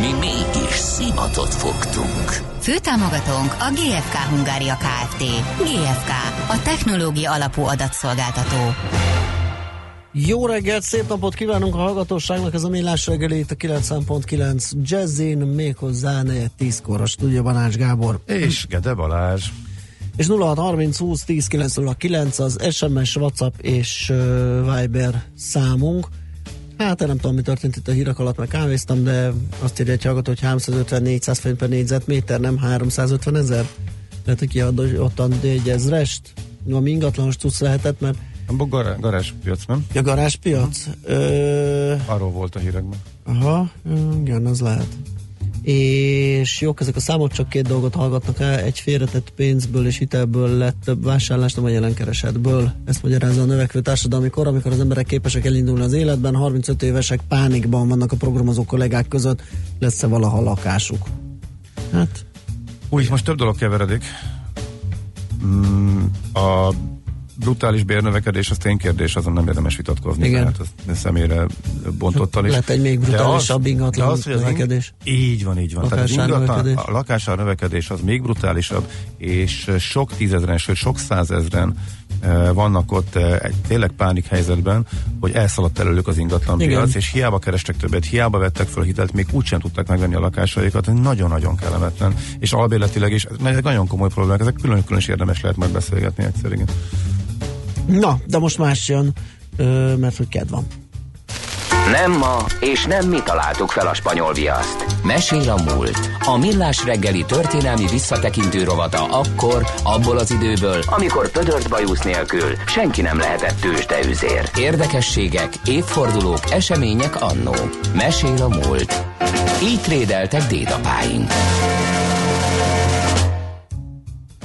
Mi mégis szimatot fogtunk. Főtámogatónk a GFK Hungária Kft. GFK, a technológia alapú adatszolgáltató. Jó reggelt, szép napot kívánunk a hallgatóságnak, ez a Millás reggeli itt a 90.9 Jazzin, méghozzá 4-10-kor a stúdióban Ács Gábor. És Gede Balázs. És 0630 20 10 909 az SMS, WhatsApp és uh, Viber számunk. Hát nem tudom, mi történt itt a hírek alatt, meg kávéztam, de azt írja egy hallgató, hogy 350-400 forint per négyzetméter, nem 350 ezer. Lehet, hogy kiad ottan egy ezrest, ami ingatlanos tudsz lehetett, mert a gar- garázspiac, nem? Ja, garázspiac? Ö... Arról volt a hírekben. Aha, igen, az lehet. És jók ezek a számok, csak két dolgot hallgatnak el, egy félretett pénzből és hitelből lett több vásárlás, nem a jelenkeresetből. Ezt magyarázza a növekvő társadalmi kor, amikor az emberek képesek elindulni az életben, 35 évesek pánikban vannak a programozó kollégák között, lesz-e valaha lakásuk? Hát... Úgy, most több dolog keveredik. Mm, a brutális bérnövekedés, az ténykérdés, azon nem érdemes vitatkozni. Igen. Tehát ez személyre bontottan is. Lehet egy még brutálisabb ingatlan az, az növekedés. Így van, így van. Tehát az ingatlan, a lakásár növekedés az még brutálisabb, és sok tízezren, sőt sok százezren vannak ott egy tényleg pánik helyzetben, hogy elszaladt előlük az ingatlan piac, és hiába kerestek többet, hiába vettek fel hitelt, még úgysem tudták megvenni a lakásaikat, nagyon-nagyon kellemetlen, és albérletileg is, ezek nagyon komoly problémák, ezek külön-külön is érdemes lehet majd beszélgetni egyszerűen. Na, de most más jön, ö, mert hogy kedv van. Nem ma, és nem mi találtuk fel a spanyol viaszt. Mesél a múlt. A millás reggeli történelmi visszatekintő rovata akkor, abból az időből, amikor pödört bajusz nélkül senki nem lehetett tőzsdeüzér. Érdekességek, évfordulók, események annó. Mesél a múlt. Így trédeltek dédapáink.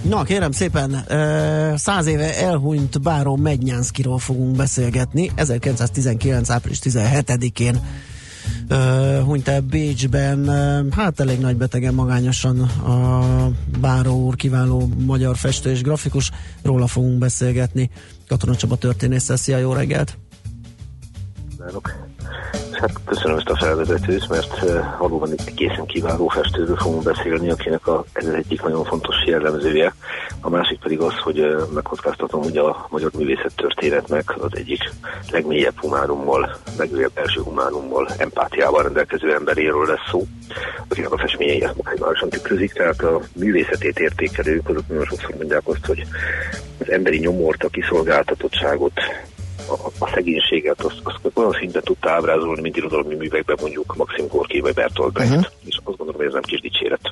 Na, kérem szépen, száz éve elhunyt báró Megnyánszkiról fogunk beszélgetni. 1919. április 17-én hunyt el Bécsben, hát elég nagy betegen magányosan a Báró úr, kiváló magyar festő és grafikus, róla fogunk beszélgetni. Katona Csaba történész, szia, jó reggelt! Kívánok! Hát köszönöm ezt a felvezetőt, mert valóban egy egészen kiváló festőről fogunk beszélni, akinek a, ez egyik nagyon fontos jellemzője. A másik pedig az, hogy megkockáztatom, hogy a magyar művészet történetnek az egyik legmélyebb humánummal, legmélyebb első humánummal, empátiával rendelkező emberéről lesz szó, akinek a festményei ezt maximálisan tükrözik, tehát a művészetét értékelők, azok nagyon sokszor mondják azt, hogy az emberi nyomort, a kiszolgáltatottságot, a, a szegénységet azt, azt olyan szinten tudta ábrázolni, mint irodalmi művekben mondjuk Maxim Gorki vagy Bertolt Brecht, uh-huh. és azt gondolom, hogy ez nem kis dicséret.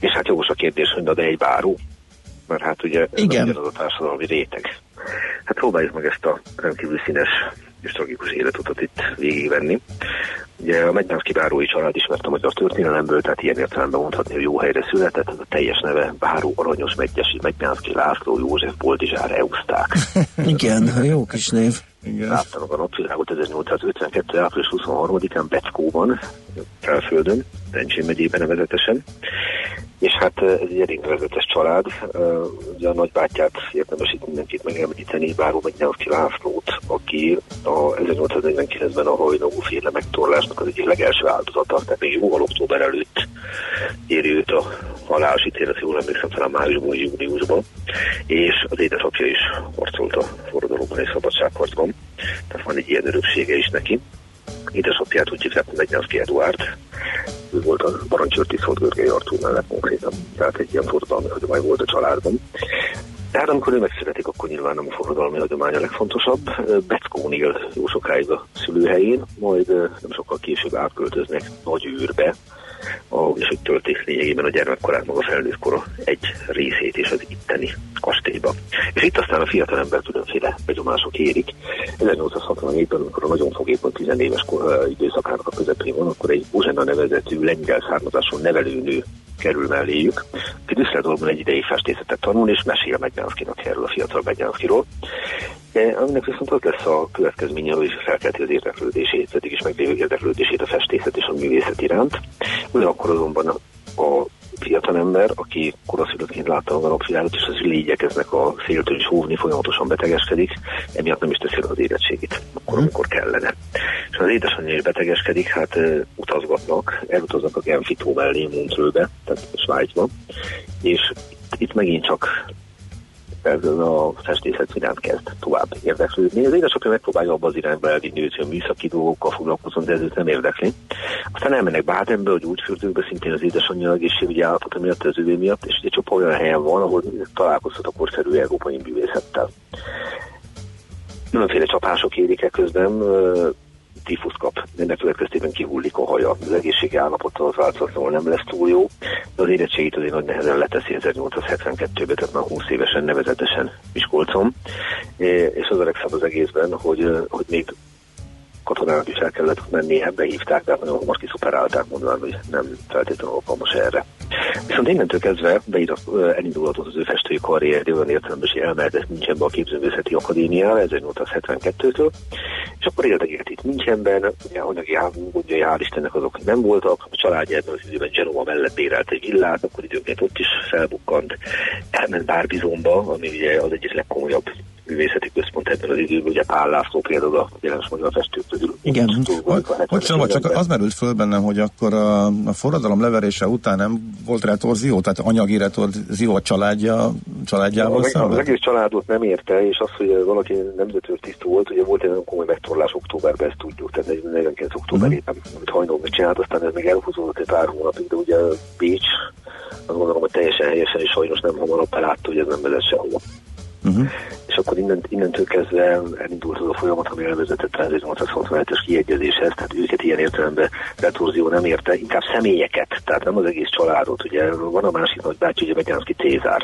És hát jogos a kérdés, hogy na de egy báró, mert hát ugye ez Igen. az a társadalmi réteg. Hát próbáljuk meg ezt a rendkívül színes és tragikus életutat itt végigvenni. Ugye a Megnyánszki Bárói család ismert a magyar történelemből, tehát ilyen értelemben mondhatni, hogy jó helyre született. Ez a teljes neve Báró Aranyos Meggyesi Megnyánszki László József Boldizsár Euszták. Igen, jó kis név. Igen. Láttam a napvilágot 1852. április 23-án Beckóban, Felföldön, Rencsén megyében nevezetesen. És hát ez egy elég nevezetes család. Ugye a nagybátyját érdemes itt mindenkit megemlíteni, Báró Megnyánszki Lászlót, aki a 1849-ben a hajnagú féle megtorlásnak az egyik legelső áldozata, tehát még jóval október előtt éri őt a halálos ítélet, jól emlékszem, talán májusban, júniusban, és az édesapja is harcolt a forradalomban és szabadságharcban, tehát van egy ilyen öröksége is neki. Édesapját úgy hívták, hogy Megnyánszki Eduard, ő volt a parancsőrti szólt Görgely Artúr mellett konkrétan, tehát egy ilyen forradalmi hagyomány volt a családban. Tehát amikor ő megszületik, akkor nyilván nem a forradalmi hagyomány a legfontosabb. Beckón él jó sokáig a szülőhelyén, majd nem sokkal később átköltöznek Nagy ahol is hogy tölték lényegében a gyermekkorát, maga felnőttkora egy részét is az itteni kastélyba. És itt aztán a fiatalember különféle begyomások érik. 1864-ben, amikor a nagyon fogékony 14 éves kor, időszakának a közepén van, akkor egy Bozsena nevezetű lengyel származású nevelőnő kerül melléjük, Düsseldorfban egy ideig festészetet tanul, és mesél Megnyánszkinak erről a fiatal Megnyánszkiról. Aminek viszont az lesz a következménye, hogy felkelti az érdeklődését, eddig is meglévő érdeklődését a festészet és a művészet iránt. Ugyanakkor azonban a fiatalember, aki koraszülöttként látta a napvilágot, és az ülé igyekeznek a széltől is húvni, folyamatosan betegeskedik, emiatt nem is teszi az érettségét, akkor, amikor kellene. És az édesanyja is betegeskedik, hát uh, utazgatnak, elutaznak a Genfitó mellé Montrőbe, tehát Svájcba, és itt megint csak ezzel a festészet iránt kezd tovább érdeklődni. Az édesapja megpróbálja abba az irányba elvinni hogy a műszaki dolgokkal foglalkozom, de ez őt nem érdekli. Aztán elmennek Bádenbe, hogy úgy fürdőkbe, szintén az édesanyja egészségügyi állapota miatt, az ővé miatt, és egy csomó olyan helyen van, ahol találkozhat a korszerű európai művészettel. Mindenféle csapások érik közben, tifusz kap, ennek következtében kihullik a haja. Az egészségi állapota az változatlanul nem lesz túl jó, de az érettségét azért nagy nehezen leteszi 1872-ben, tehát már 20 évesen nevezetesen Miskolcon. És az a legszebb az egészben, hogy, hogy még katonának is el kellett ebbe hívták, de nagyon hamar kiszuperálták, mondván, hogy nem feltétlenül alkalmas erre. Viszont innentől kezdve beírat, elindulhatott az ő festői karrierje olyan értelemben, hogy elmehetett Münchenbe a képzőművészeti akadémiára 1872-től, és akkor érdekelt itt Münchenben, ugye anyagi háborúja, hál' Istennek azok nem voltak, a családja ebben az időben Genova mellett bérelt egy villát, akkor időnként ott is felbukkant, elment Bárbizonba, ami ugye az egyik legkomolyabb művészeti központ ebben az időben, ugye Pál László például a jelens magyar festők közül. Igen. Hogy sem, csak az merült föl bennem, hogy akkor a, a forradalom leverése után nem volt retorzió, tehát anyagi retorzió a családja, családjával ja, szemben? Az egész családot nem érte, és az, hogy valaki nemzetőr tisztú volt, ugye volt egy nagyon komoly megtorlás októberben, ezt tudjuk, tehát 49. októberében, uh-huh. amit hajnal megcsinált, aztán ez még elhúzódott egy pár hónapig, de ugye Bécs, azt gondolom, hogy teljesen helyesen és sajnos nem hamarabb belátta, hogy ez nem vezet sehova. Uh-huh. És akkor innen, innentől kezdve elindult az a folyamat, ami elvezetett a 1867-es kiegyezéshez, tehát őket ilyen értelemben retorzió nem érte, inkább személyeket, tehát nem az egész családot. Ugye van a másik nagy bácsi, ugye Begyánszki Cézár,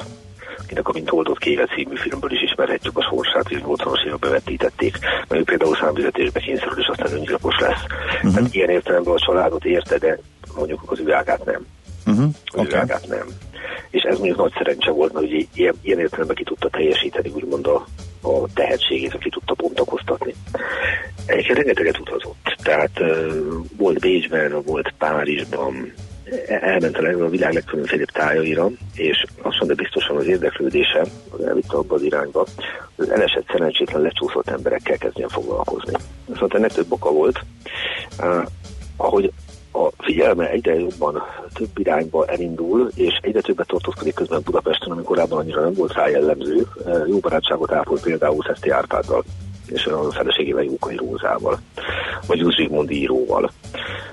akinek a Mint oldott kéve című filmből is ismerhetjük a sorsát, és 80-as években vetítették, mert ő például számvizetésbe kényszerül, és aztán öngyilkos lesz. Uh-huh. Tehát ilyen értelemben a családot érte, de mondjuk az üvágát nem. Uh-huh. Az okay. üvágát nem és ez mondjuk nagy szerencse volt, mert ugye ilyen, ilyen értelemben ki tudta teljesíteni úgymond a, a tehetségét, ki tudta bontakoztatni. Egyébként rengeteget utazott, tehát uh, volt Bécsben, volt Párizsban, e, elment a, a világ legkülönfélebb tájaira, és azt mondja biztosan az érdeklődése, az elvitte abba az irányba, az elesett szerencsétlen lecsúszott emberekkel kezdjen foglalkozni. Szóval ennek több oka volt. Uh, ahogy a figyelme egyre jobban több irányba elindul, és egyre többet tartózkodik közben Budapesten, ami korábban annyira nem volt rá jellemző. Jó barátságot ápolt például Szeszti Árpáddal és a feleségével Jókai Rózával, vagy Júz Zsigmond íróval.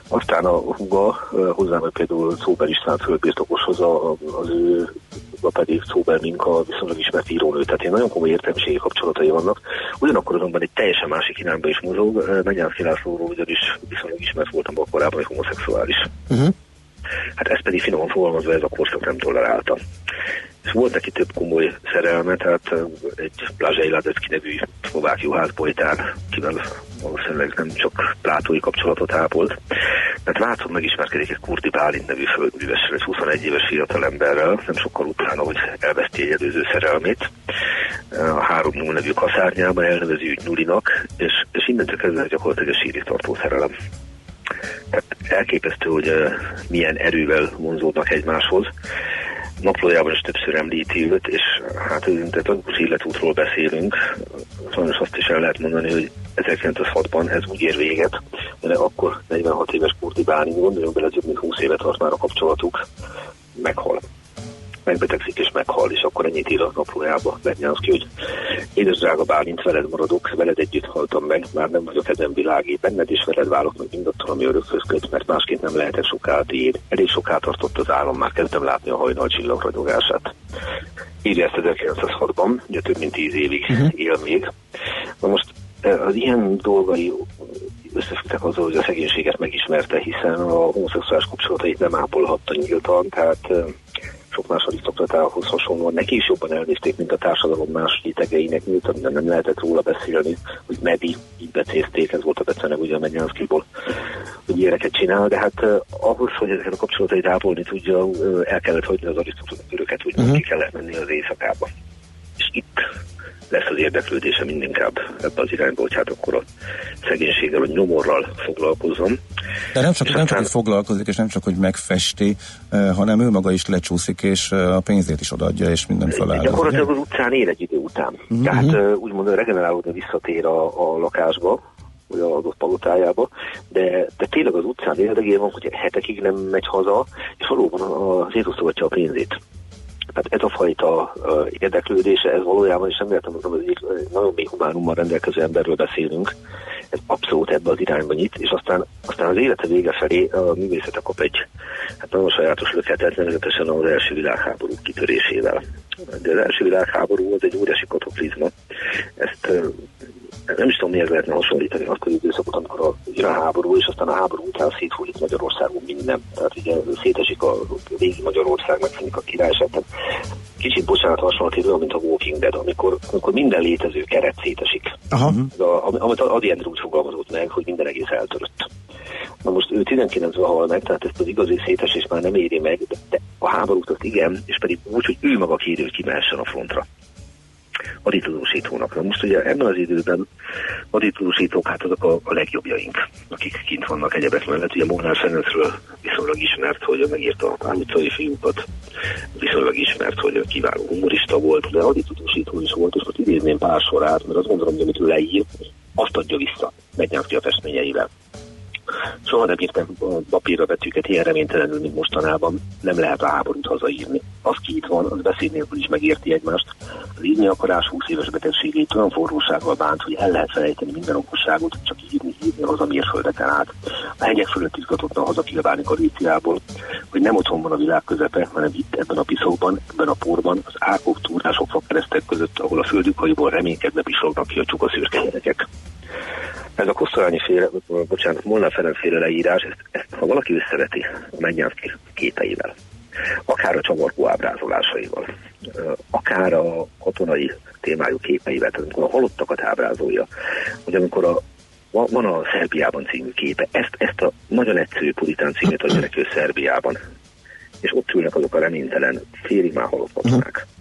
Aztán a húga hozzám például Szóber István földbirtokoshoz az ő a pedig Szóber Minka viszonylag ismert írónő, tehát ilyen nagyon komoly értelmiségi kapcsolatai vannak. Ugyanakkor azonban egy teljesen másik irányba is mozog. Megnyelv Lászlóról ugyanis viszonylag ismert voltam a korábban, hogy homoszexuális. Uh-huh. Hát ez pedig finoman fogalmazva ez a korszak nem tolerálta. Volt neki több komoly szerelme, tehát egy Blázsai Ladecki nevű szlovák juhász poetár, kivel valószínűleg nem csak plátói kapcsolatot ápolt. Mert látszom megismerkedik egy Kurti Bálint nevű földművessel, egy 21 éves fiatalemberrel, nem sokkal utána, hogy elveszti egy előző szerelmét. A három nyúl nevű kaszárnyában elnevezi ügy Nulinak, és, és innentől kezdve gyakorlatilag a síri tartó szerelem. Tehát elképesztő, hogy milyen erővel vonzódnak egymáshoz naplójában is többször említi őt, és hát tehát tragikus életútról beszélünk. Sajnos azt is el lehet mondani, hogy 1906-ban ez úgy ér véget, mert akkor 46 éves Kurti Bálint, gondoljunk bele, több mint 20 évet tart már a kapcsolatuk, meghal megbetegszik és meghal, és akkor ennyit ír a naplójába Bernyánszki, hogy édes drága Bálint, veled maradok, veled együtt haltam meg, már nem vagyok ezen világé, benned is veled válok meg mindattól, ami örökhöz köt, mert másként nem lehetek soká tiéd. Elég soká tartott az állam, már kezdtem látni a hajnal csillagragyogását. Írja ezt 1906-ban, ugye több mint tíz évig uh-huh. él még. Na most eh, az ilyen dolgai összefüggtek azzal, hogy a szegénységet megismerte, hiszen a homoszexuális kapcsolatait nem ápolhatta nyíltan, tehát eh, sok más arisztokratához hasonlóan neki is jobban elnézték, mint a társadalom más rétegeinek, miután nem lehetett róla beszélni, hogy Medi, így becézték, ez volt a beceneg ugye a Menyanszkiból. hogy ilyeneket csinál, de hát uh, ahhoz, hogy ezeket a kapcsolatait ápolni tudja, uh, el kellett hagyni az arisztokrata hogy uh-huh. ki kellett menni az éjszakába. És itt lesz az érdeklődése mindinkább ebbe az irányba, hogy hát akkor a szegénységgel, vagy nyomorral foglalkozom. De nem csak, nem csak, hogy foglalkozik, és nem csak, hogy megfesti, uh, hanem ő maga is lecsúszik, és uh, a pénzét is odaadja, és minden feláll. Gyakorlatilag az utcán él egy idő után. Uh-huh. Tehát uh, úgymond regenerálódni visszatér a, a lakásba, vagy az adott palotájába, de, de tényleg az utcán érdegében van, hogy hetekig nem megy haza, és valóban az étosztogatja a pénzét. Tehát ez a fajta érdeklődése, ez valójában, és nem értem, hogy egy nagyon mély humánummal rendelkező emberről beszélünk, ez abszolút ebbe az irányba nyit, és aztán, aztán az élete vége felé a művészete kap egy hát nagyon sajátos löketet, nevezetesen az első világháború kitörésével. De az első világháború az egy óriási kataklizma. Ezt nem is tudom, miért lehetne hasonlítani azt az időszakot, amikor a irán háború, és aztán a háború után széthullik Magyarországon minden. Tehát ugye szétesik a régi Magyarország, megszűnik a királyság. Tehát kicsit bocsánat hasonlít olyan, mint a Walking Dead, amikor, amikor minden létező keret szétesik. Aha. De, amit Adi Endre úgy fogalmazott meg, hogy minden egész eltörött. Na most ő 19-ben hal meg, tehát ezt az igazi szétesés már nem éri meg, de, a háborút azt igen, és pedig úgy, hogy ő maga kéri, hogy kimehessen a frontra aditudósítónak. Na most ugye ebben az időben aditudósítók hát azok a, a legjobbjaink, akik kint vannak egyebek mellett. Ugye Mónár Ferencről viszonylag ismert, hogy megírta a utcai fiúkat, viszonylag ismert, hogy kiváló humorista volt, de aditudósító is volt, és most idézném pár sorát, mert azt gondolom, hogy amit ő leír, azt adja vissza Megnyánszki a festményeivel. Soha nem írtam papírra betűket ilyen reménytelenül, mint mostanában. Nem lehet a háborút hazaírni. Az ki itt van, az beszéd nélkül is megérti egymást. Az írni akarás 20 éves betegségét olyan forrósággal bánt, hogy el lehet felejteni minden okosságot, csak írni, írni az a mérföldeken át. A hegyek fölött izgatottan haza kilebálni Galíciából, hogy nem otthon van a világ közepe, hanem itt ebben a piszóban, ebben a porban, az árkok, túrások, fakeresztek között, ahol a földük reménykedve pislognak ki a csuka szürke gyerekek ez a Kosztolányi féle, bocsánat, Molnár Ferenc féle leírás, ezt, ezt, ha valaki összeveti Megnyánszki képeivel, akár a csavargó ábrázolásaival, akár a katonai témájú képeivel, tehát amikor a halottakat ábrázolja, hogy amikor a van a Szerbiában című képe, ezt, ezt a nagyon egyszerű puritán címét adja neki Szerbiában, és ott ülnek azok a reménytelen, félig már halott katonák. Uh-huh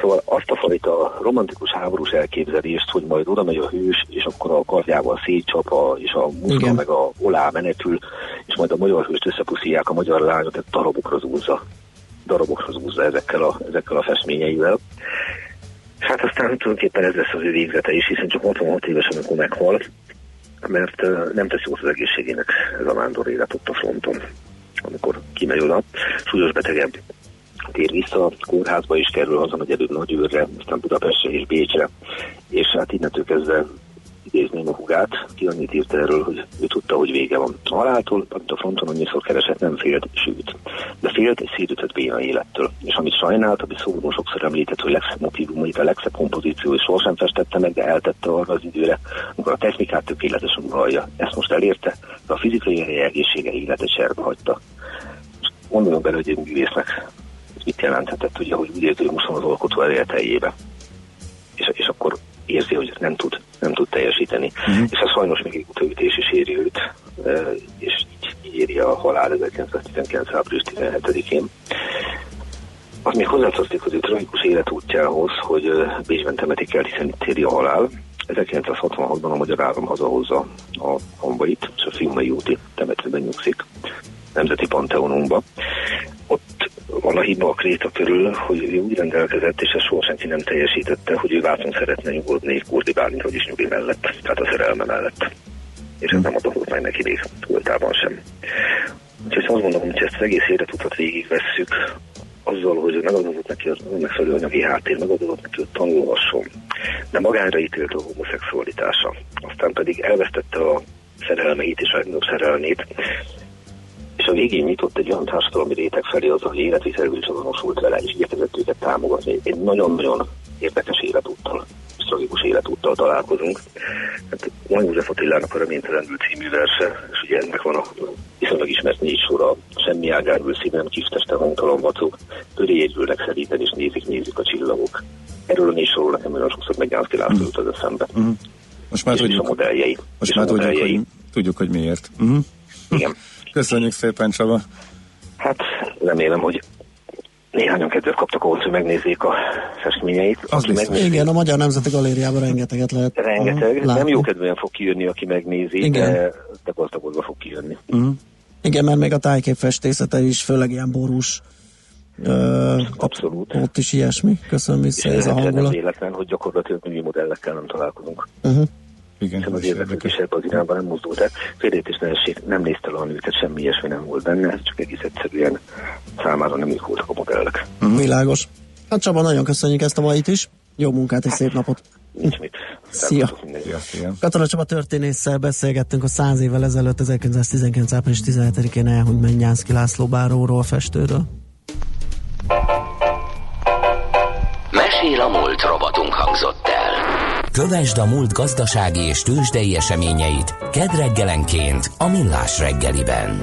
Szóval azt a fajta romantikus háborús elképzelést, hogy majd oda megy a hős, és akkor a kardjával szétcsapa, és a muszka meg a olá menekül, és majd a magyar hőst összepuszíják a magyar lányot, tehát darabokra zúzza, darabokra zúzza ezekkel a, ezekkel a festményeivel. Hát aztán tulajdonképpen ez lesz az ő végzete is, hiszen csak 66 éves, amikor meghal, mert nem tesz jót az egészségének ez a vándor élet ott a fronton, amikor kimegy oda. Súlyos betegebb tér vissza, a kórházba is kerül, hazamegy előbb Nagyőrre, aztán Budapestre és Bécsre, és hát innentől kezdve idézném a hugát, ki annyit írt erről, hogy ő tudta, hogy vége van. A haláltól, amit a fronton annyiszor keresett, nem félt, sőt. De félt egy szédütött béna élettől. És amit sajnált, ami szóval sokszor említett, hogy legszebb motivumait, a legszebb kompozíció, és sohasem festette meg, de eltette arra az időre, amikor a technikát tökéletesen uralja. Ezt most elérte, de a fizikai egészsége életet serbe hagyta. Gondolom bele, hogy egy művésznek mit jelenthetett, ugye, hogy úgy érzi, hogy van az alkotó elértejébe. És, és akkor érzi, hogy nem tud, nem tud teljesíteni. Mm-hmm. És a sajnos még egy utóütés is éri őt, és így, éri a halál 1919. április 17-én. Az még hozzátartozik az ő tragikus életútjához, hogy Bécsben temetik el, hiszen itt éri a halál. 1966-ban a magyar állam hazahozza a honvait, és a Fiumai úti temetőben nyugszik, Nemzeti Panteonunkba. Ott van a hiba a Kréta körül, hogy ő úgy rendelkezett, és ezt soha senki nem teljesítette, hogy ő válton szeretne nyugodni Kurdi Bálint, is nyugi mellett, tehát a szerelme mellett. És ez nem adott meg neki még voltában sem. Úgyhogy azt gondolom, hogy ezt az egész életutat végigvesszük, azzal, hogy megadott neki a megfelelő anyagi háttér, megadott neki, hogy tanulhasson, de magánra ítélt a homoszexualitása. Aztán pedig elvesztette a szerelmeit és a legnagyobb szerelmét, és a végén nyitott egy olyan társadalmi réteg felé az, hogy életvitelül is azonosult vele, és igyekezett őket támogatni. Egy nagyon-nagyon érdekes életúttal, tragikus életúttal találkozunk. Hát Van József Attilának a Reménytelenül című verse, és ugye ennek van a viszonylag ismert négy sora, semmi ágárból szívem, kifteste hangtalan vacok, köré ülnek szeríten, és nézik, nézik a csillagok. Erről a négy sorról nekem olyan sokszor meg László jut az eszembe. Mm. Most már tudjuk, a modelljei. Most már tudjuk, hogy tudjuk, hogy miért. Uh-huh. Igen. Köszönjük szépen, Csaba. Hát remélem, hogy néhányan kedvet kaptak ahhoz, hogy megnézzék a festményeit. Az megnézi, igen, a Magyar Nemzeti Galériában rengeteget lehet Rengeteg, látni. nem jó kedven fog kijönni, aki megnézi, igen. de, de gazdagodva fog kijönni. Uh-huh. Igen, mert még a tájképfestészete is, főleg ilyen borús Uh, Abszolút. Ott is ilyesmi. Köszönöm vissza, ez a hangulat. Nem véletlen, hogy gyakorlatilag mi modellekkel nem találkozunk. Uh-huh. Igen, hiszen az érdeklődés ebben az irányban nem mozdult el. Félét ne essék, nem nézte le a nőket, semmi ilyesmi nem volt benne, csak egész egyszerűen számára nem ők voltak a modellek. Uh-huh. Világos. Hát Csaba, nagyon köszönjük ezt a mait is. Jó munkát és szép napot. Nincs mit. Szia. Katona Csaba történésszel beszélgettünk a száz évvel ezelőtt, 1919. április 17-én elhunyt Mennyánszki László báróról, festőről. Mesél a múlt robotunk hangzott el. Kövesd a múlt gazdasági és tőzsdei eseményeit kedd reggelenként a Millás reggeliben.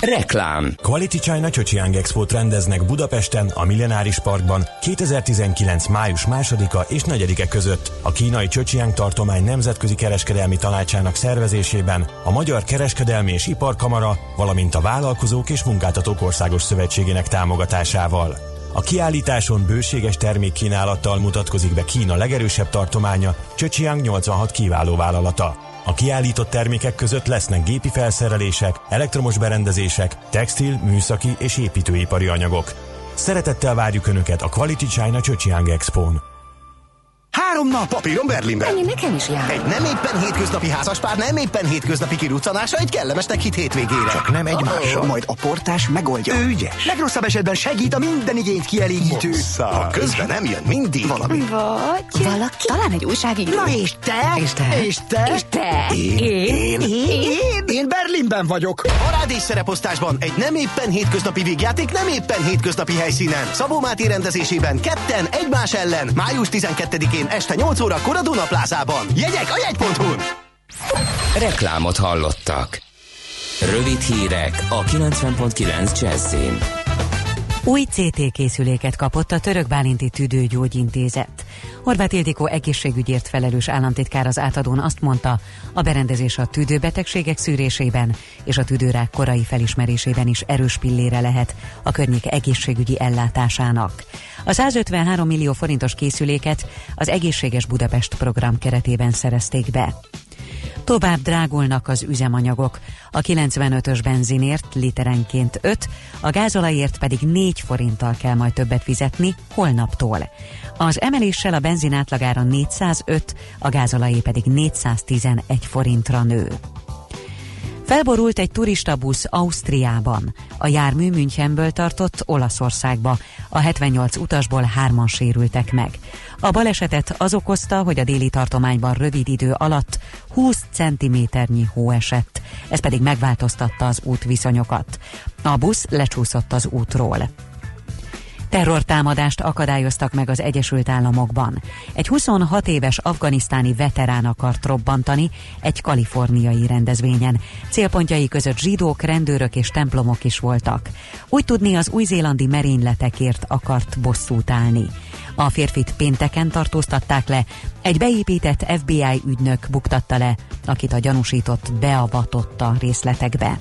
Reklám Quality China Chöchiang Expo-t rendeznek Budapesten, a Millenáris Parkban 2019. május 2-a és 4-e között a kínai Chöchiang tartomány nemzetközi kereskedelmi tanácsának szervezésében a Magyar Kereskedelmi és Iparkamara, valamint a Vállalkozók és Munkáltatók Országos Szövetségének támogatásával. A kiállításon bőséges termékkínálattal mutatkozik be Kína legerősebb tartománya, Chöchiang 86 kiváló vállalata. A kiállított termékek között lesznek gépi felszerelések, elektromos berendezések, textil, műszaki és építőipari anyagok. Szeretettel várjuk Önöket a Quality China Chöchiang Expo-n. Három nap papíron Berlinben. Ennyi nekem is jár. Egy nem éppen hétköznapi házaspár, nem éppen hétköznapi kiruccanása egy kellemes hit hétvégére. Csak nem egymással. Majd a portás megoldja. Ő ügyes. Legrosszabb esetben segít a minden igényt kielégítő. Muszáj. Ha közben nem jön mindig valami. Vagy valaki. Talán egy újságíró. Na és te? És te? És te? És te? Én? Én? Én? Én? Én Berlinben vagyok. Parádés szereposztásban egy nem éppen hétköznapi végjáték nem éppen hétköznapi helyszínen. Szabó Máté rendezésében ketten egymás ellen május 12-én este 8 órakor a Dunaplázában. Jegyek a jegy.hu-n! Reklámot hallottak. Rövid hírek a 90.9 Jazzin. Új CT készüléket kapott a Török Bálinti Tüdőgyógyintézet. Horváth Ildikó egészségügyért felelős államtitkár az átadón azt mondta, a berendezés a tüdőbetegségek szűrésében és a tüdőrák korai felismerésében is erős pillére lehet a környék egészségügyi ellátásának. A 153 millió forintos készüléket az Egészséges Budapest program keretében szerezték be. Tovább drágulnak az üzemanyagok. A 95-ös benzinért literenként 5, a gázolajért pedig 4 forinttal kell majd többet fizetni holnaptól. Az emeléssel a benzin átlagára 405, a gázolajé pedig 411 forintra nő. Felborult egy turistabusz Ausztriában. A jármű Münchenből tartott Olaszországba. A 78 utasból hárman sérültek meg. A balesetet az okozta, hogy a déli tartományban rövid idő alatt 20 centiméternyi hó esett. Ez pedig megváltoztatta az útviszonyokat. A busz lecsúszott az útról. Terrortámadást akadályoztak meg az Egyesült Államokban. Egy 26 éves afganisztáni veterán akart robbantani egy kaliforniai rendezvényen. Célpontjai között zsidók, rendőrök és templomok is voltak. Úgy tudni az új-zélandi merényletekért akart bosszút állni. A férfit pénteken tartóztatták le, egy beépített FBI ügynök buktatta le, akit a gyanúsított beavatotta részletekbe.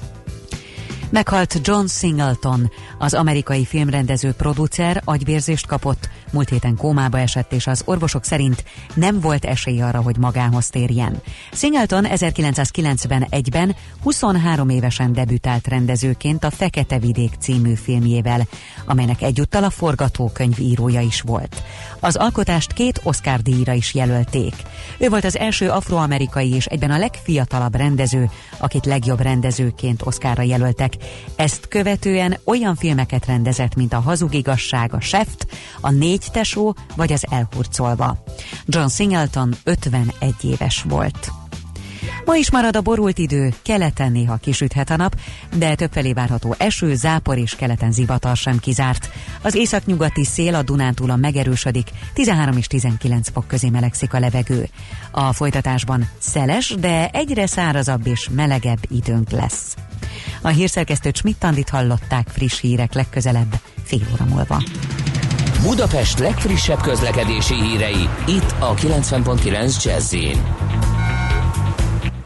Meghalt John Singleton, az amerikai filmrendező producer agyvérzést kapott, múlt héten kómába esett, és az orvosok szerint nem volt esély arra, hogy magához térjen. Singleton 1991-ben 23 évesen debütált rendezőként a Fekete Vidék című filmjével, amelynek egyúttal a forgatókönyv írója is volt. Az alkotást két Oscar díjra is jelölték. Ő volt az első afroamerikai és egyben a legfiatalabb rendező, akit legjobb rendezőként Oscarra jelöltek. Ezt követően olyan filmeket rendezett, mint a Hazug igazság, a Seft, a Négy tesó vagy az Elhurcolva. John Singleton 51 éves volt. Ma is marad a borult idő, keleten néha kisüthet a nap, de többfelé várható eső, zápor és keleten zivatar sem kizárt. Az északnyugati szél a Dunántúlon megerősödik, 13 és 19 fok közé melegszik a levegő. A folytatásban szeles, de egyre szárazabb és melegebb időnk lesz. A hírszerkesztő Csmittandit hallották friss hírek legközelebb, fél óra múlva. Budapest legfrissebb közlekedési hírei, itt a 90.9 jazz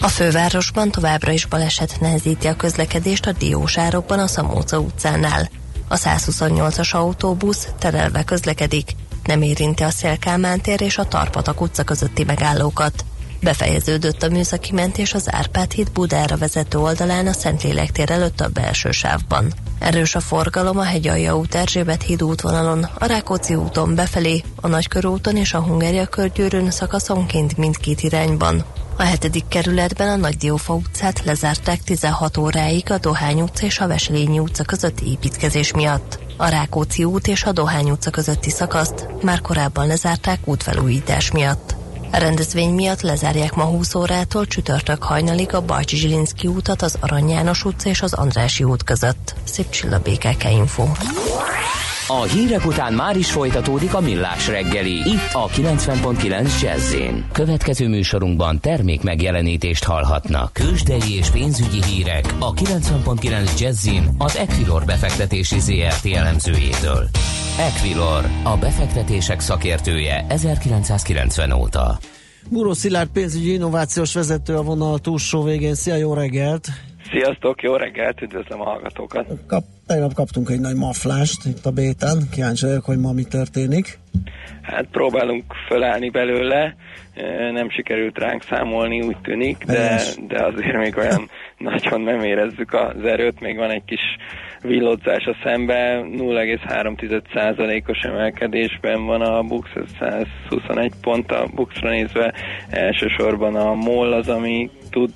a fővárosban továbbra is baleset nehezíti a közlekedést a Diósárokban a Szamóca utcánál. A 128-as autóbusz terelve közlekedik, nem érinti a Szélkámán tér és a Tarpatak utca közötti megállókat. Befejeződött a műszaki mentés az Árpád híd Budára vezető oldalán a Szentlélek tér előtt a belső sávban. Erős a forgalom a Hegyalja út Erzsébet híd útvonalon, a Rákóczi úton befelé, a Nagykörúton és a Hungária körgyűrűn szakaszonként mindkét irányban. A hetedik kerületben a Nagy Diófa utcát lezárták 16 óráig a Dohány utca és a Veselényi utca között építkezés miatt. A Rákóczi út és a Dohány utca közötti szakaszt már korábban lezárták útfelújítás miatt. A rendezvény miatt lezárják ma 20 órától csütörtök hajnalig a Bajcsi Zsilinszki útat az Arany János utca és az Andrási út között. Szép csilla BKK Info. A hírek után már is folytatódik a millás reggeli. Itt a 90.9 jazz Következő műsorunkban termék megjelenítést hallhatnak. Kősdei és pénzügyi hírek a 90.9 jazz az Equilor befektetési ZRT elemzőjétől. Equilor, a befektetések szakértője 1990 óta. Buró Szilárd pénzügyi innovációs vezető a vonal túlsó végén. Szia, jó reggelt! Sziasztok, jó reggelt, üdvözlöm a hallgatókat! Kap, tegnap kaptunk egy nagy maflást itt a béten, kíváncsi vagyok, hogy ma mi történik. Hát próbálunk fölállni belőle, nem sikerült ránk számolni, úgy tűnik, de, de azért még olyan nagyon nem érezzük az erőt, még van egy kis villodzás a szembe, 0,3%-os emelkedésben van a Bux, ez 121 pont a Buxra nézve, elsősorban a MOL az, ami tud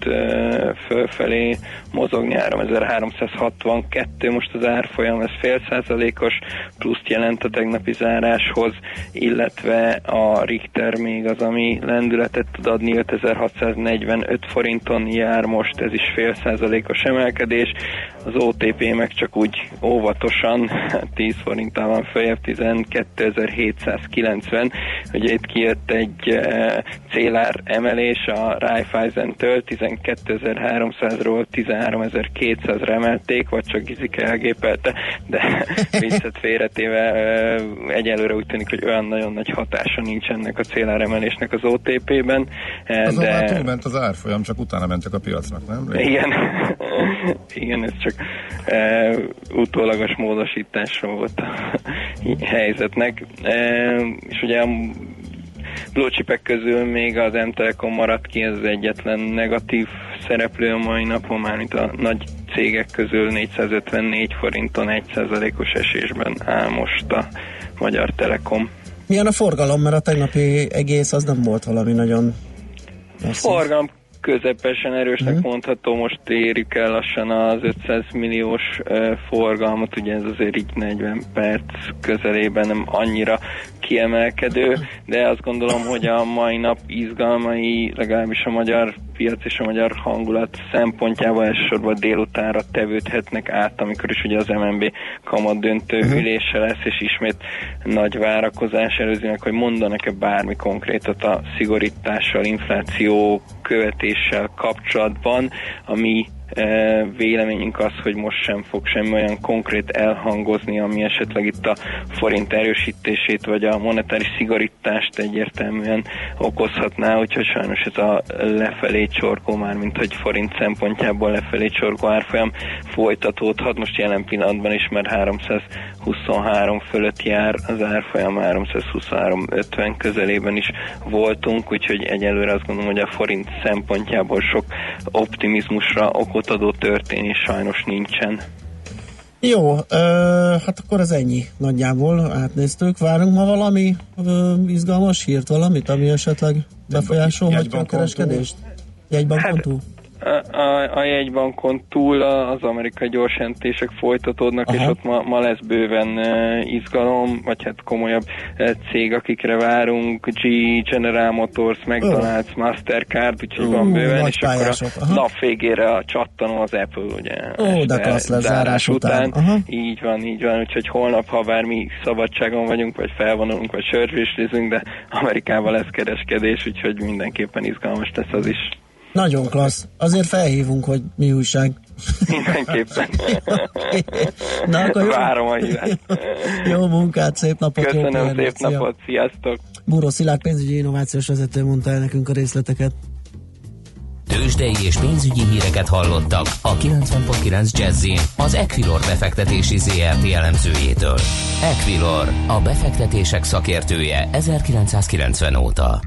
fölfelé mozogni. 3362, most az árfolyam ez fél százalékos, pluszt jelent a tegnapi záráshoz, illetve a Richter még az, ami lendületet tud adni, 5645 forinton jár most, ez is fél százalékos emelkedés, az OTP meg csak úgy óvatosan 10 forinttal van följebb, 12790, Ugye itt kijött egy célár emelés a Raiffeisen-től 12.300-ról 13.200-ra emelték, vagy csak Gizike elgépelte, de viccet félretéve egyelőre úgy tűnik, hogy olyan nagyon nagy hatása nincs ennek a céláremelésnek az OTP-ben. Azon de... már túlment az árfolyam, csak utána mentek a piacnak, nem? Igen, igen, ez csak e, utólagos módosításra volt a helyzetnek. E, és ugye chipek közül még az M-Telekom maradt ki, ez egyetlen negatív szereplő a mai napon, már mint a nagy cégek közül 454 forinton 1%-os esésben áll most a Magyar Telekom. Milyen a forgalom, mert a tegnapi egész az nem volt valami nagyon Forgalom közepesen erősnek mm. mondható, most érjük el lassan az 500 milliós uh, forgalmat, ugye ez azért így 40 perc közelében nem annyira kiemelkedő, de azt gondolom, hogy a mai nap izgalmai, legalábbis a magyar piac és a magyar hangulat szempontjából elsősorban délutánra tevődhetnek át, amikor is ugye az MNB kamat döntő uh-huh. ülése lesz, és ismét nagy várakozás előzi meg, hogy mondanak-e bármi konkrétat a szigorítással, infláció követéssel kapcsolatban, ami Véleményünk az, hogy most sem fog semmi olyan konkrét elhangozni, ami esetleg itt a forint erősítését vagy a monetáris szigorítást egyértelműen okozhatná, úgyhogy sajnos ez a lefelé csorgó már, mint hogy forint szempontjából lefelé csorgó árfolyam folytatódhat. Most jelen pillanatban is, mert 323 fölött jár az árfolyam, 323-50 közelében is voltunk, úgyhogy egyelőre azt gondolom, hogy a forint szempontjából sok optimizmusra okot okot adó történés sajnos nincsen. Jó, ö, hát akkor ez ennyi nagyjából, átnéztük. Várunk ma valami ö, izgalmas hírt, valamit, ami esetleg befolyásolhatja a kereskedést? Jegybankon hát, a, a jegybankon túl az amerikai gyorsentések folytatódnak, Aha. és ott ma, ma lesz bőven izgalom, vagy hát komolyabb cég, akikre várunk, G, General Motors, McDonald's, uh. Mastercard, úgyhogy uh, van bőven, és pályások. akkor a Aha. nap végére a csattanó az Apple, ugye. Ó, de klassz lesz zárás után. után. Aha. Így van, így van, úgyhogy holnap, ha bármi szabadságon vagyunk, vagy felvonulunk, vagy sörvéslézünk, de Amerikával lesz kereskedés, úgyhogy mindenképpen izgalmas lesz az is. Nagyon klassz. Azért felhívunk, hogy mi újság. Mindenképpen. Na, akkor jó. Várom a hívást. Jó munkát, szép napot. Köszönöm, jó szép napot, sziasztok. Búró Szilárd pénzügyi innovációs vezető mondta el nekünk a részleteket. Tőzsdei és pénzügyi híreket hallottak a 90.9 jazz az Equilor befektetési ZRT elemzőjétől. Equilor, a befektetések szakértője 1990 óta.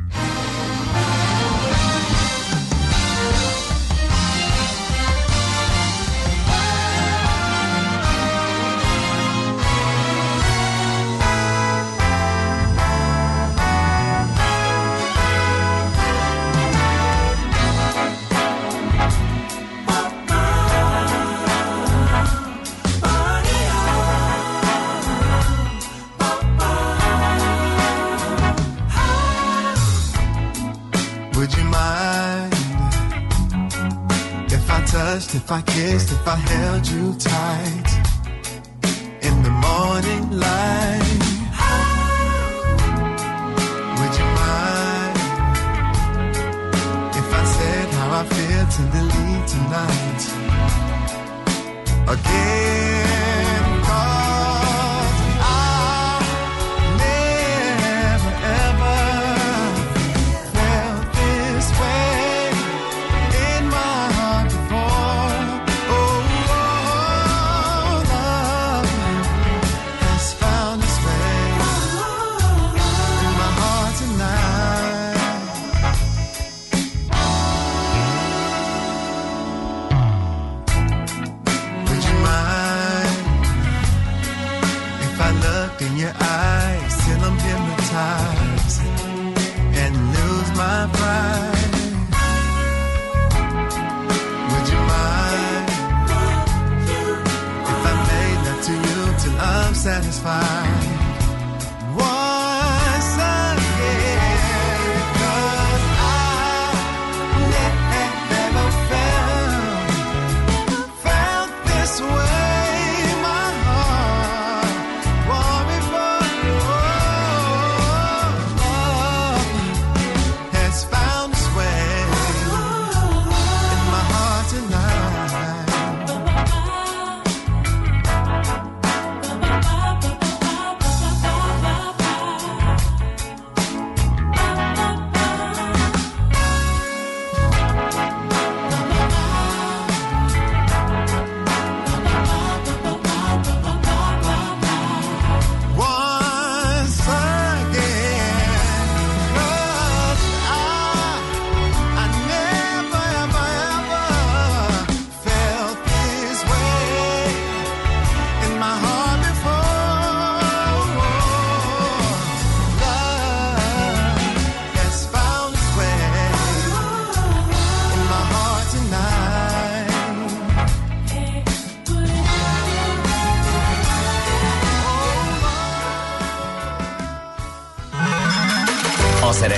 If I held you tight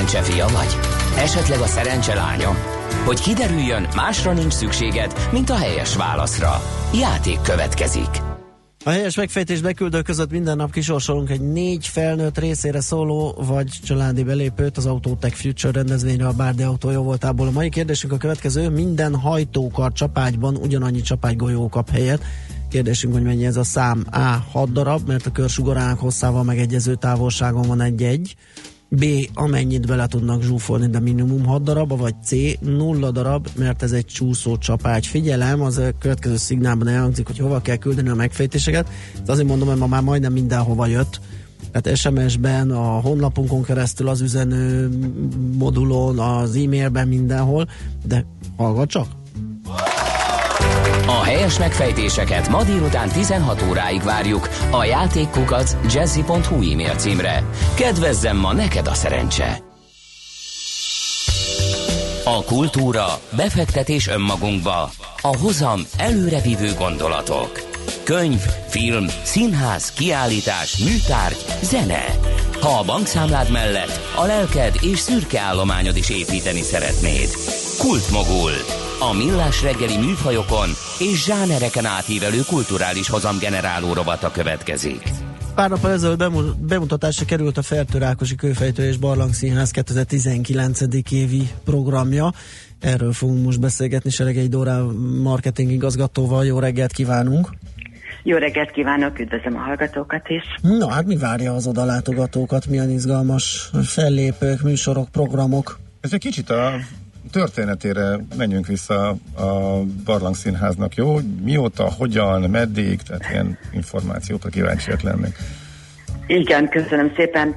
szerencse fia vagy? Esetleg a szerencse lánya? Hogy kiderüljön, másra nincs szükséged, mint a helyes válaszra. Játék következik. A helyes megfejtés beküldő között minden nap kisorsolunk egy négy felnőtt részére szóló vagy családi belépőt az Autotech Future rendezvényre a Bárdi Autó jó voltából. A mai kérdésünk a következő, minden hajtókar csapágyban ugyanannyi csapágygolyó kap helyet. Kérdésünk, hogy mennyi ez a szám. A. 6 darab, mert a körsugarának hosszával megegyező távolságon van egy-egy. B. Amennyit bele tudnak zsúfolni, de minimum 6 darab, vagy C. Nulla darab, mert ez egy csúszó csapágy. Figyelem, az a következő szignálban elhangzik, hogy hova kell küldeni a megfejtéseket. De azért mondom, hogy ma már majdnem mindenhova jött. Tehát SMS-ben, a honlapunkon keresztül, az üzenő modulon, az e-mailben, mindenhol, de hallgat csak! A helyes megfejtéseket ma délután 16 óráig várjuk a játékkukac jazzy.hu e-mail címre. Kedvezzem ma neked a szerencse! A kultúra, befektetés önmagunkba, a hozam előrevívő gondolatok. Könyv, film, színház, kiállítás, műtárgy, zene. Ha a bankszámlád mellett a lelked és szürke állományod is építeni szeretnéd. Kultmogul. A millás reggeli műfajokon és zsánereken átívelő kulturális hozamgeneráló rovata következik. Pár nap ezelőtt bemutatásra került a Fertőrákosi Kőfejtő és Barlang Színház 2019. évi programja. Erről fogunk most beszélgetni Seregei Dórá marketing igazgatóval. Jó reggelt kívánunk! Jó reggelt kívánok, üdvözlöm a hallgatókat is. Na hát mi várja az odalátogatókat, milyen izgalmas fellépők, műsorok, programok? Ez egy kicsit a történetére menjünk vissza a Barlang Színháznak, jó? Mióta, hogyan, meddig, tehát ilyen információkra kíváncsiak lennék. Igen, köszönöm szépen.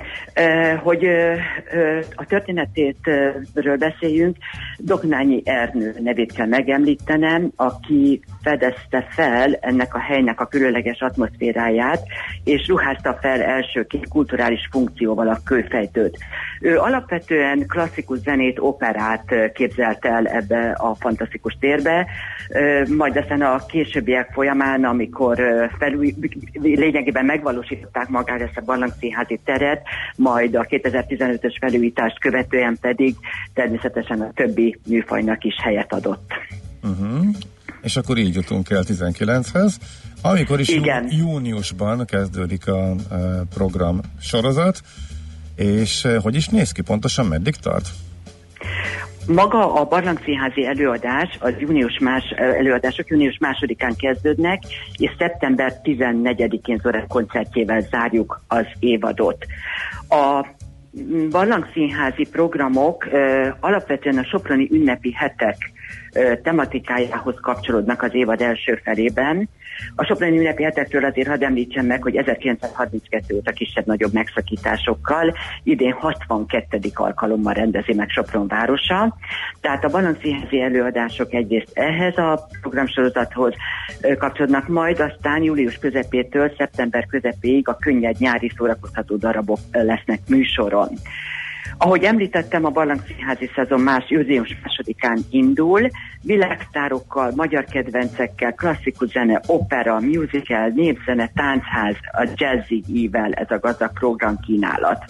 Hogy a történetétről beszéljünk, Doknányi Ernő nevét kell megemlítenem, aki fedezte fel ennek a helynek a különleges atmoszféráját, és ruházta fel elsőként kulturális funkcióval a kőfejtőt. Ő alapvetően klasszikus zenét, operát képzelt el ebbe a fantasztikus térbe, majd aztán a későbbiek folyamán, amikor felül, lényegében megvalósították magát ezt a barlangszínházi teret, majd a 2015-ös felújítást követően pedig természetesen a többi műfajnak is helyet adott. Uh-huh. És akkor így jutunk el 19-hez, amikor is Igen. júniusban kezdődik a, a program sorozat, és hogy is néz ki pontosan, meddig tart? Maga a Barlangszínházi előadás, az június más előadások június másodikán kezdődnek, és szeptember 14-én Zorek koncertjével zárjuk az évadot. A barlangszínházi programok ö, alapvetően a Soproni ünnepi hetek tematikájához kapcsolódnak az évad első felében, a Soproni ünnepi hetekről azért hadd említsem meg, hogy 1932 óta kisebb-nagyobb megszakításokkal, idén 62. alkalommal rendezi meg Sopron városa. Tehát a balancszínházi előadások egyrészt ehhez a programsorozathoz kapcsolódnak, majd aztán július közepétől szeptember közepéig a könnyed nyári szórakoztató darabok lesznek műsoron. Ahogy említettem, a Barlangszínházi szezon más július másodikán indul, világsztárokkal, magyar kedvencekkel, klasszikus zene, opera, musical, népzene, táncház, a jazzy ível ez a gazdag program kínálat.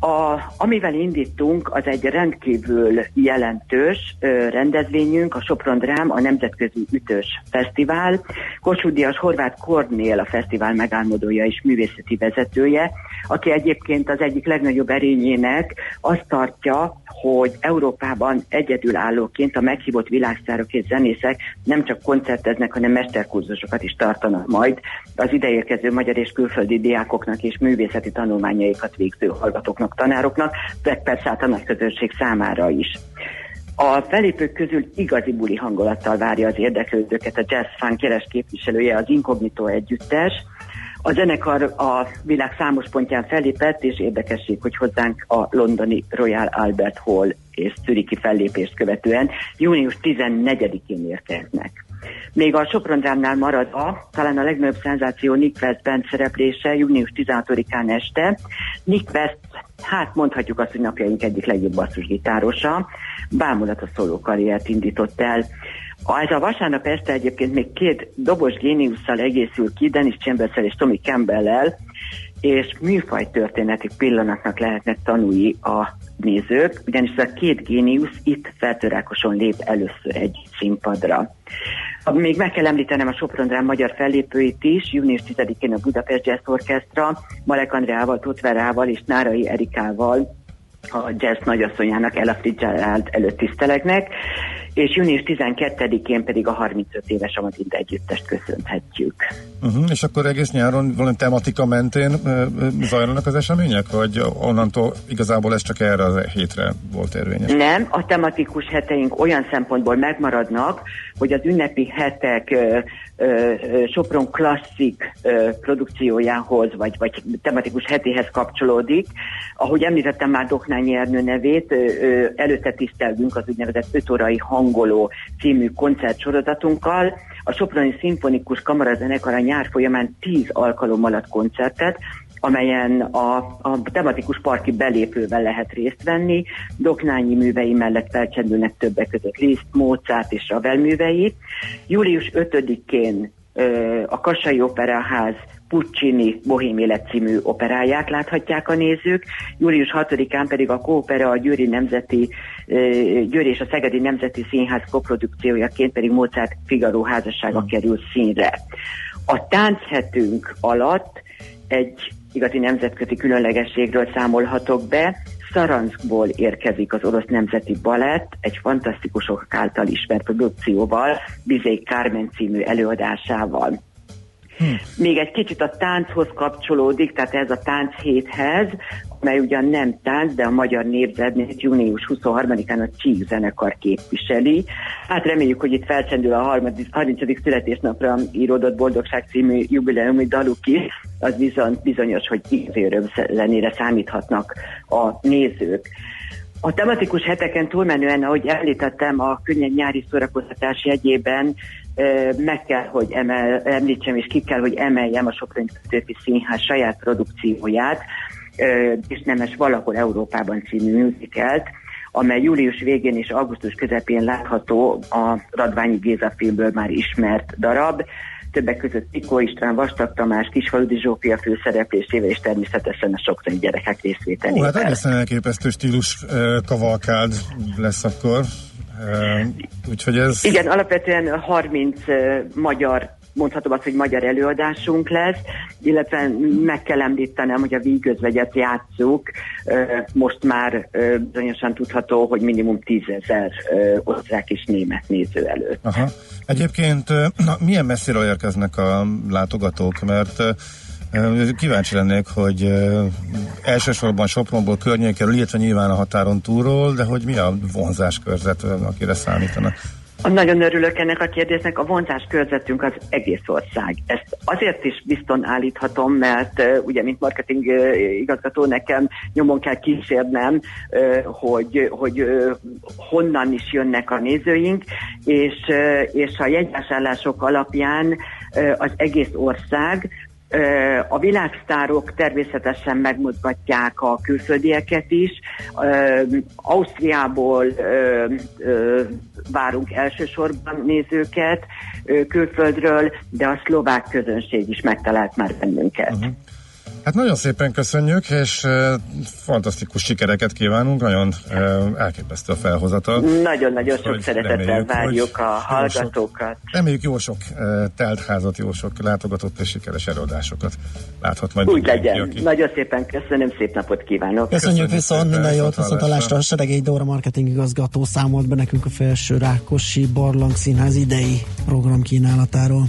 A, amivel indítunk, az egy rendkívül jelentős ö, rendezvényünk, a Sopron Drám, a Nemzetközi Ütős Fesztivál. Kossuth Horváth Kornél a fesztivál megálmodója és művészeti vezetője, aki egyébként az egyik legnagyobb erényének azt tartja, hogy Európában egyedülállóként a meghívott világszárok és zenészek nem csak koncerteznek, hanem mesterkurzusokat is tartanak majd az ideérkező magyar és külföldi diákoknak és művészeti tanulmányaikat végző hallgatóknak, tanároknak, de persze hát a nagy közönség számára is. A felépők közül igazi buli hangulattal várja az érdeklődőket a Jazz Funk keres képviselője, az Incognito együttes, a zenekar a világ számos pontján fellépett, és érdekesség, hogy hozzánk a londoni Royal Albert Hall és Zürichi fellépést követően június 14-én érkeznek. Még a Sopron maradva, talán a legnagyobb szenzáció Nick West band szereplése június 16-án este. Nick West, hát mondhatjuk azt, hogy napjaink egyik legjobb basszusgitárosa, bámulatos szóló karriert indított el. Ez a vasárnap este egyébként még két dobos géniusszal egészül ki, Dennis chambers és Tommy campbell és műfaj történeti pillanatnak lehetnek tanulni a nézők, ugyanis a két géniusz itt feltörákoson lép először egy színpadra. Még meg kell említenem a Sopron magyar fellépőit is, június 10-én a Budapest Jazz Orchestra, Malek Andreával, Totverával és Nárai Erikával a jazz nagyasszonyának Ella Fitzgerald előtt tisztelegnek, és június 12-én pedig a 35 éves Amatinta együttest köszönhetjük. Uh-huh, és akkor egész nyáron valami tematika mentén zajlanak az események, vagy onnantól igazából ez csak erre a hétre volt érvényes? Nem, a tematikus heteink olyan szempontból megmaradnak, hogy az ünnepi hetek uh, Sopron klasszik uh, produkciójához, vagy, vagy tematikus hetéhez kapcsolódik. Ahogy említettem már Doknányi Ernő nevét, uh, előtte tisztelgünk az úgynevezett 5 órai hang hangoló című koncertsorozatunkkal. A Soproni Szimfonikus Kamarazenekar a nyár folyamán tíz alkalommal ad koncertet, amelyen a, a tematikus parki belépővel lehet részt venni. Doknányi művei mellett felcsendülnek többek között Liszt, Mozart és Ravel művei. Július 5-én a Kassai Operaház Puccini Bohém élet című operáját láthatják a nézők, július 6-án pedig a Kópera a Győri Nemzeti Győri és a Szegedi Nemzeti Színház koprodukciójaként pedig Mozart Figaro házassága mm. kerül színre. A tánchthetünk alatt egy igazi nemzetközi különlegességről számolhatok be. Szaranszkból érkezik az orosz nemzeti balett egy fantasztikusok által ismert produkcióval, Bizék Kármen című előadásával. Hmm. Még egy kicsit a tánchoz kapcsolódik, tehát ez a tánc héthez, mely ugyan nem tánc, de a magyar népzenét június 23-án a Csík zenekar képviseli. Hát reméljük, hogy itt felcsendül a 30. születésnapra íródott Boldogság című jubileumi daluk is, az bizony, bizonyos, hogy igazi zenére számíthatnak a nézők. A tematikus heteken túlmenően, ahogy említettem, a könnyed nyári szórakoztatás jegyében meg kell, hogy emel, említsem, és ki kell, hogy emeljem a Soproni Köztépi Színház saját produkcióját, és nemes valahol Európában című musicalt, amely július végén és augusztus közepén látható a Radványi Géza filmből már ismert darab. Többek között Pikó István, Vastag Tamás, Kisfaludi Zsófia főszereplésével, és természetesen a sokszor gyerekek részvételével. Ó, hát egészen elképesztő stílus kavalkád lesz akkor. Úgyhogy ez... Igen, alapvetően 30 magyar mondhatom azt, hogy magyar előadásunk lesz, illetve meg kell említenem, hogy a vígözvegyet játszuk, most már bizonyosan tudható, hogy minimum tízezer osztrák és német néző előtt. Aha. Egyébként na, milyen messziről érkeznek a látogatók, mert Kíváncsi lennék, hogy elsősorban Sopronból környékről, illetve nyilván a határon túlról, de hogy mi a vonzás körzet, akire számítanak? Nagyon örülök ennek a kérdésnek. A vonzás körzetünk az egész ország. Ezt azért is bizton állíthatom, mert ugye, mint marketing igazgató nekem nyomon kell kísérnem, hogy, hogy honnan is jönnek a nézőink, és, és a jegyvásárlások alapján az egész ország, a világsztárok természetesen megmozgatják a külföldieket is. Ausztriából várunk elsősorban nézőket külföldről, de a szlovák közönség is megtalált már bennünket. Uh-huh. Hát nagyon szépen köszönjük, és fantasztikus sikereket kívánunk, nagyon elképesztő a felhozatal. Nagyon-nagyon sok szeretettel reméljük, várjuk a hallgatókat. Sok, reméljük jó sok uh, teltházat, jó sok látogatott és sikeres előadásokat láthat majd. Úgy legyen. Aki... Nagyon szépen köszönöm, szép napot kívánok. Köszönjük, köszönjük viszont, minden jót, viszont a Seregei Dóra marketing igazgató számolt be nekünk a Felső Rákosi Barlangszínház idei programkínálatáról.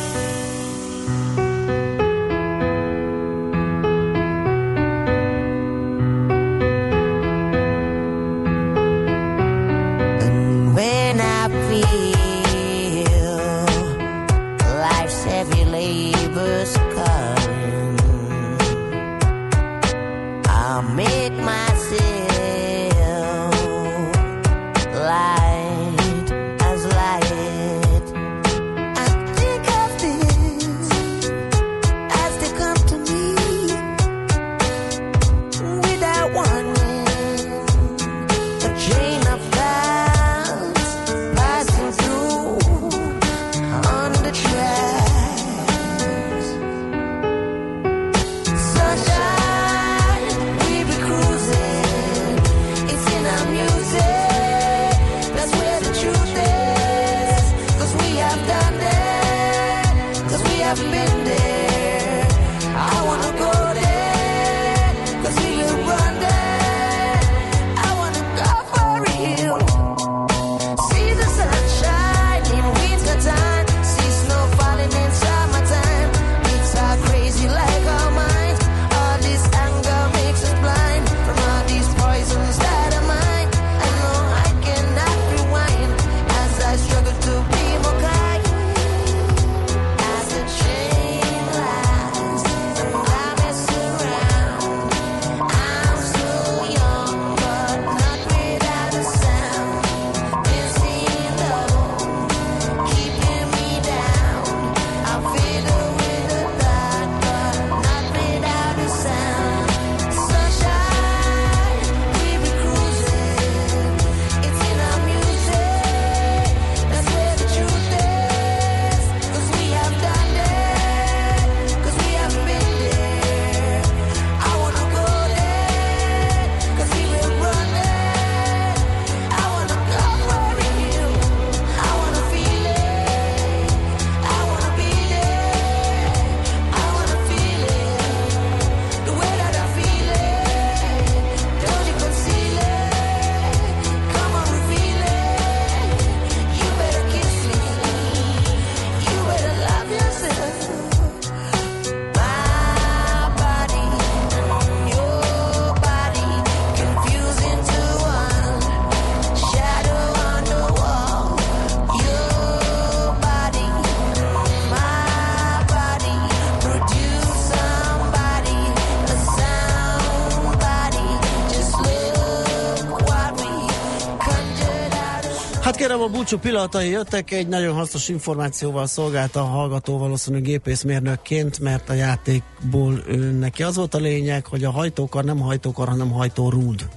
A búcsú pillanatai jöttek, egy nagyon hasznos információval szolgált a hallgató valószínűleg gépészmérnökként, mert a játékból ő, neki az volt a lényeg, hogy a hajtókar nem hajtókar, hanem hajtórúd.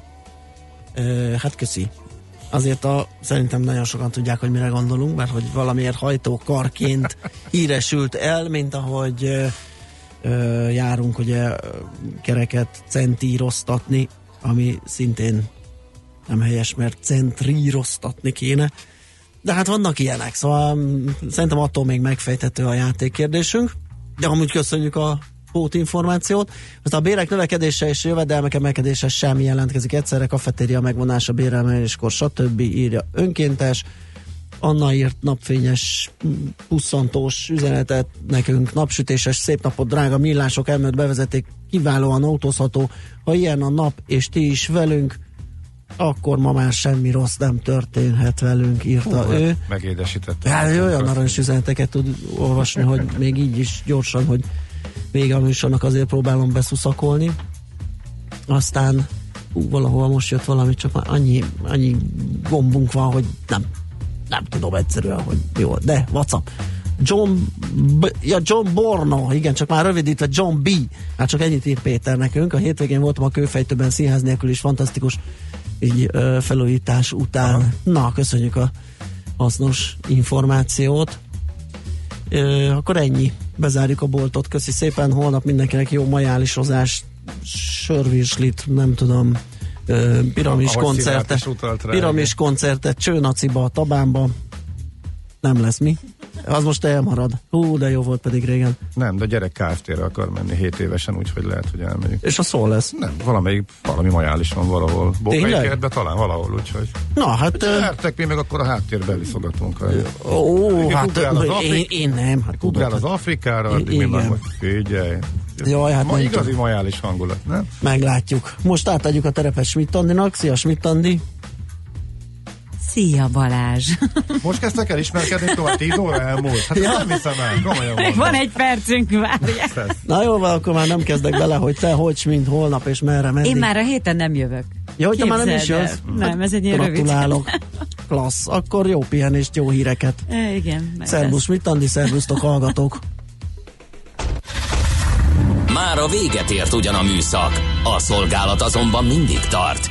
E, hát köszi. Azért a, szerintem nagyon sokan tudják, hogy mire gondolunk, mert hogy valamiért hajtókarként híresült el, mint ahogy e, e, járunk ugye kereket centíroztatni, ami szintén nem helyes, mert centríroztatni kéne. De hát vannak ilyenek, szóval mm, szerintem attól még megfejthető a játékkérdésünk. De amúgy köszönjük a pót információt. Aztán a bérek növekedése és jövedelmek emelkedése sem jelentkezik egyszerre, kafetéria megvonása, bérelmeléskor, stb. írja önkéntes. Anna írt napfényes, mm, pusszantós üzenetet nekünk, napsütéses, szép napot, drága millások, elmőtt bevezeték, kiválóan autózható. Ha ilyen a nap, és ti is velünk, akkor ma már semmi rossz nem történhet velünk, írta Hú, ő. Megédesítette. Hát olyan aranyos üzeneteket tud olvasni, hogy még így is gyorsan, hogy vége a műsornak azért próbálom beszuszakolni. Aztán ú, valahol most jött valami, csak már annyi, annyi gombunk van, hogy nem, nem tudom egyszerűen, hogy jó, de WhatsApp. John, B, ja, John Borno, igen, csak már rövidítve John B. Hát csak ennyit írt Péter nekünk. A hétvégén voltam a kőfejtőben színház nélkül is fantasztikus így ö, felújítás után. Aha. Na, köszönjük a hasznos információt. Ö, akkor ennyi. Bezárjuk a boltot. Köszi szépen. Holnap mindenkinek jó majálisozás, sörvízslit, nem tudom, ö, piramis Ahogy koncertet, piramis koncertet, Csőnaciba, Tabánba. Nem lesz mi. Az most elmarad. Hú, de jó volt pedig régen. Nem, de gyerek Kft-re akar menni 7 évesen, úgyhogy lehet, hogy elmegyünk. És a szó lesz? Nem, valamelyik, valami majális van valahol. Bokai kertben talán valahol, úgyhogy. Na, hát... Gyertek, mi meg akkor a háttérbe iszogatunk. Ó, hát az én, én, nem. Hát az Afrikára, addig mi meg figyelj. Jaj, hát Ma igazi majális hangulat, nem? Meglátjuk. Most átadjuk a terepet Schmidt-Andinak. Szia, Schmidt-Andi! Szia Balázs! Most kezdtek el ismerkedni tovább, 10 óra elmúlt. Hát ja. nem hiszem el, komolyan mondom. Van egy percünk, várjál. Na jó, akkor már nem kezdek bele, hogy te hogy, mint holnap és merre menni. Én már a héten nem jövök. Jó, hogy már nem is jössz? Nem, ez egy ilyen Gratulálok. Klassz. Akkor jó pihenést, jó híreket. E, igen. Szerbusz, mit Andi, szervusztok, hallgatók. Már a véget ért ugyan a műszak, a szolgálat azonban mindig tart,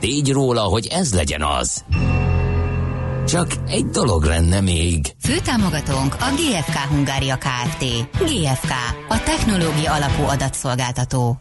tégy róla, hogy ez legyen az. Csak egy dolog lenne még. Főtámogatónk a GFK Hungária Kft. GFK, a technológia alapú adatszolgáltató.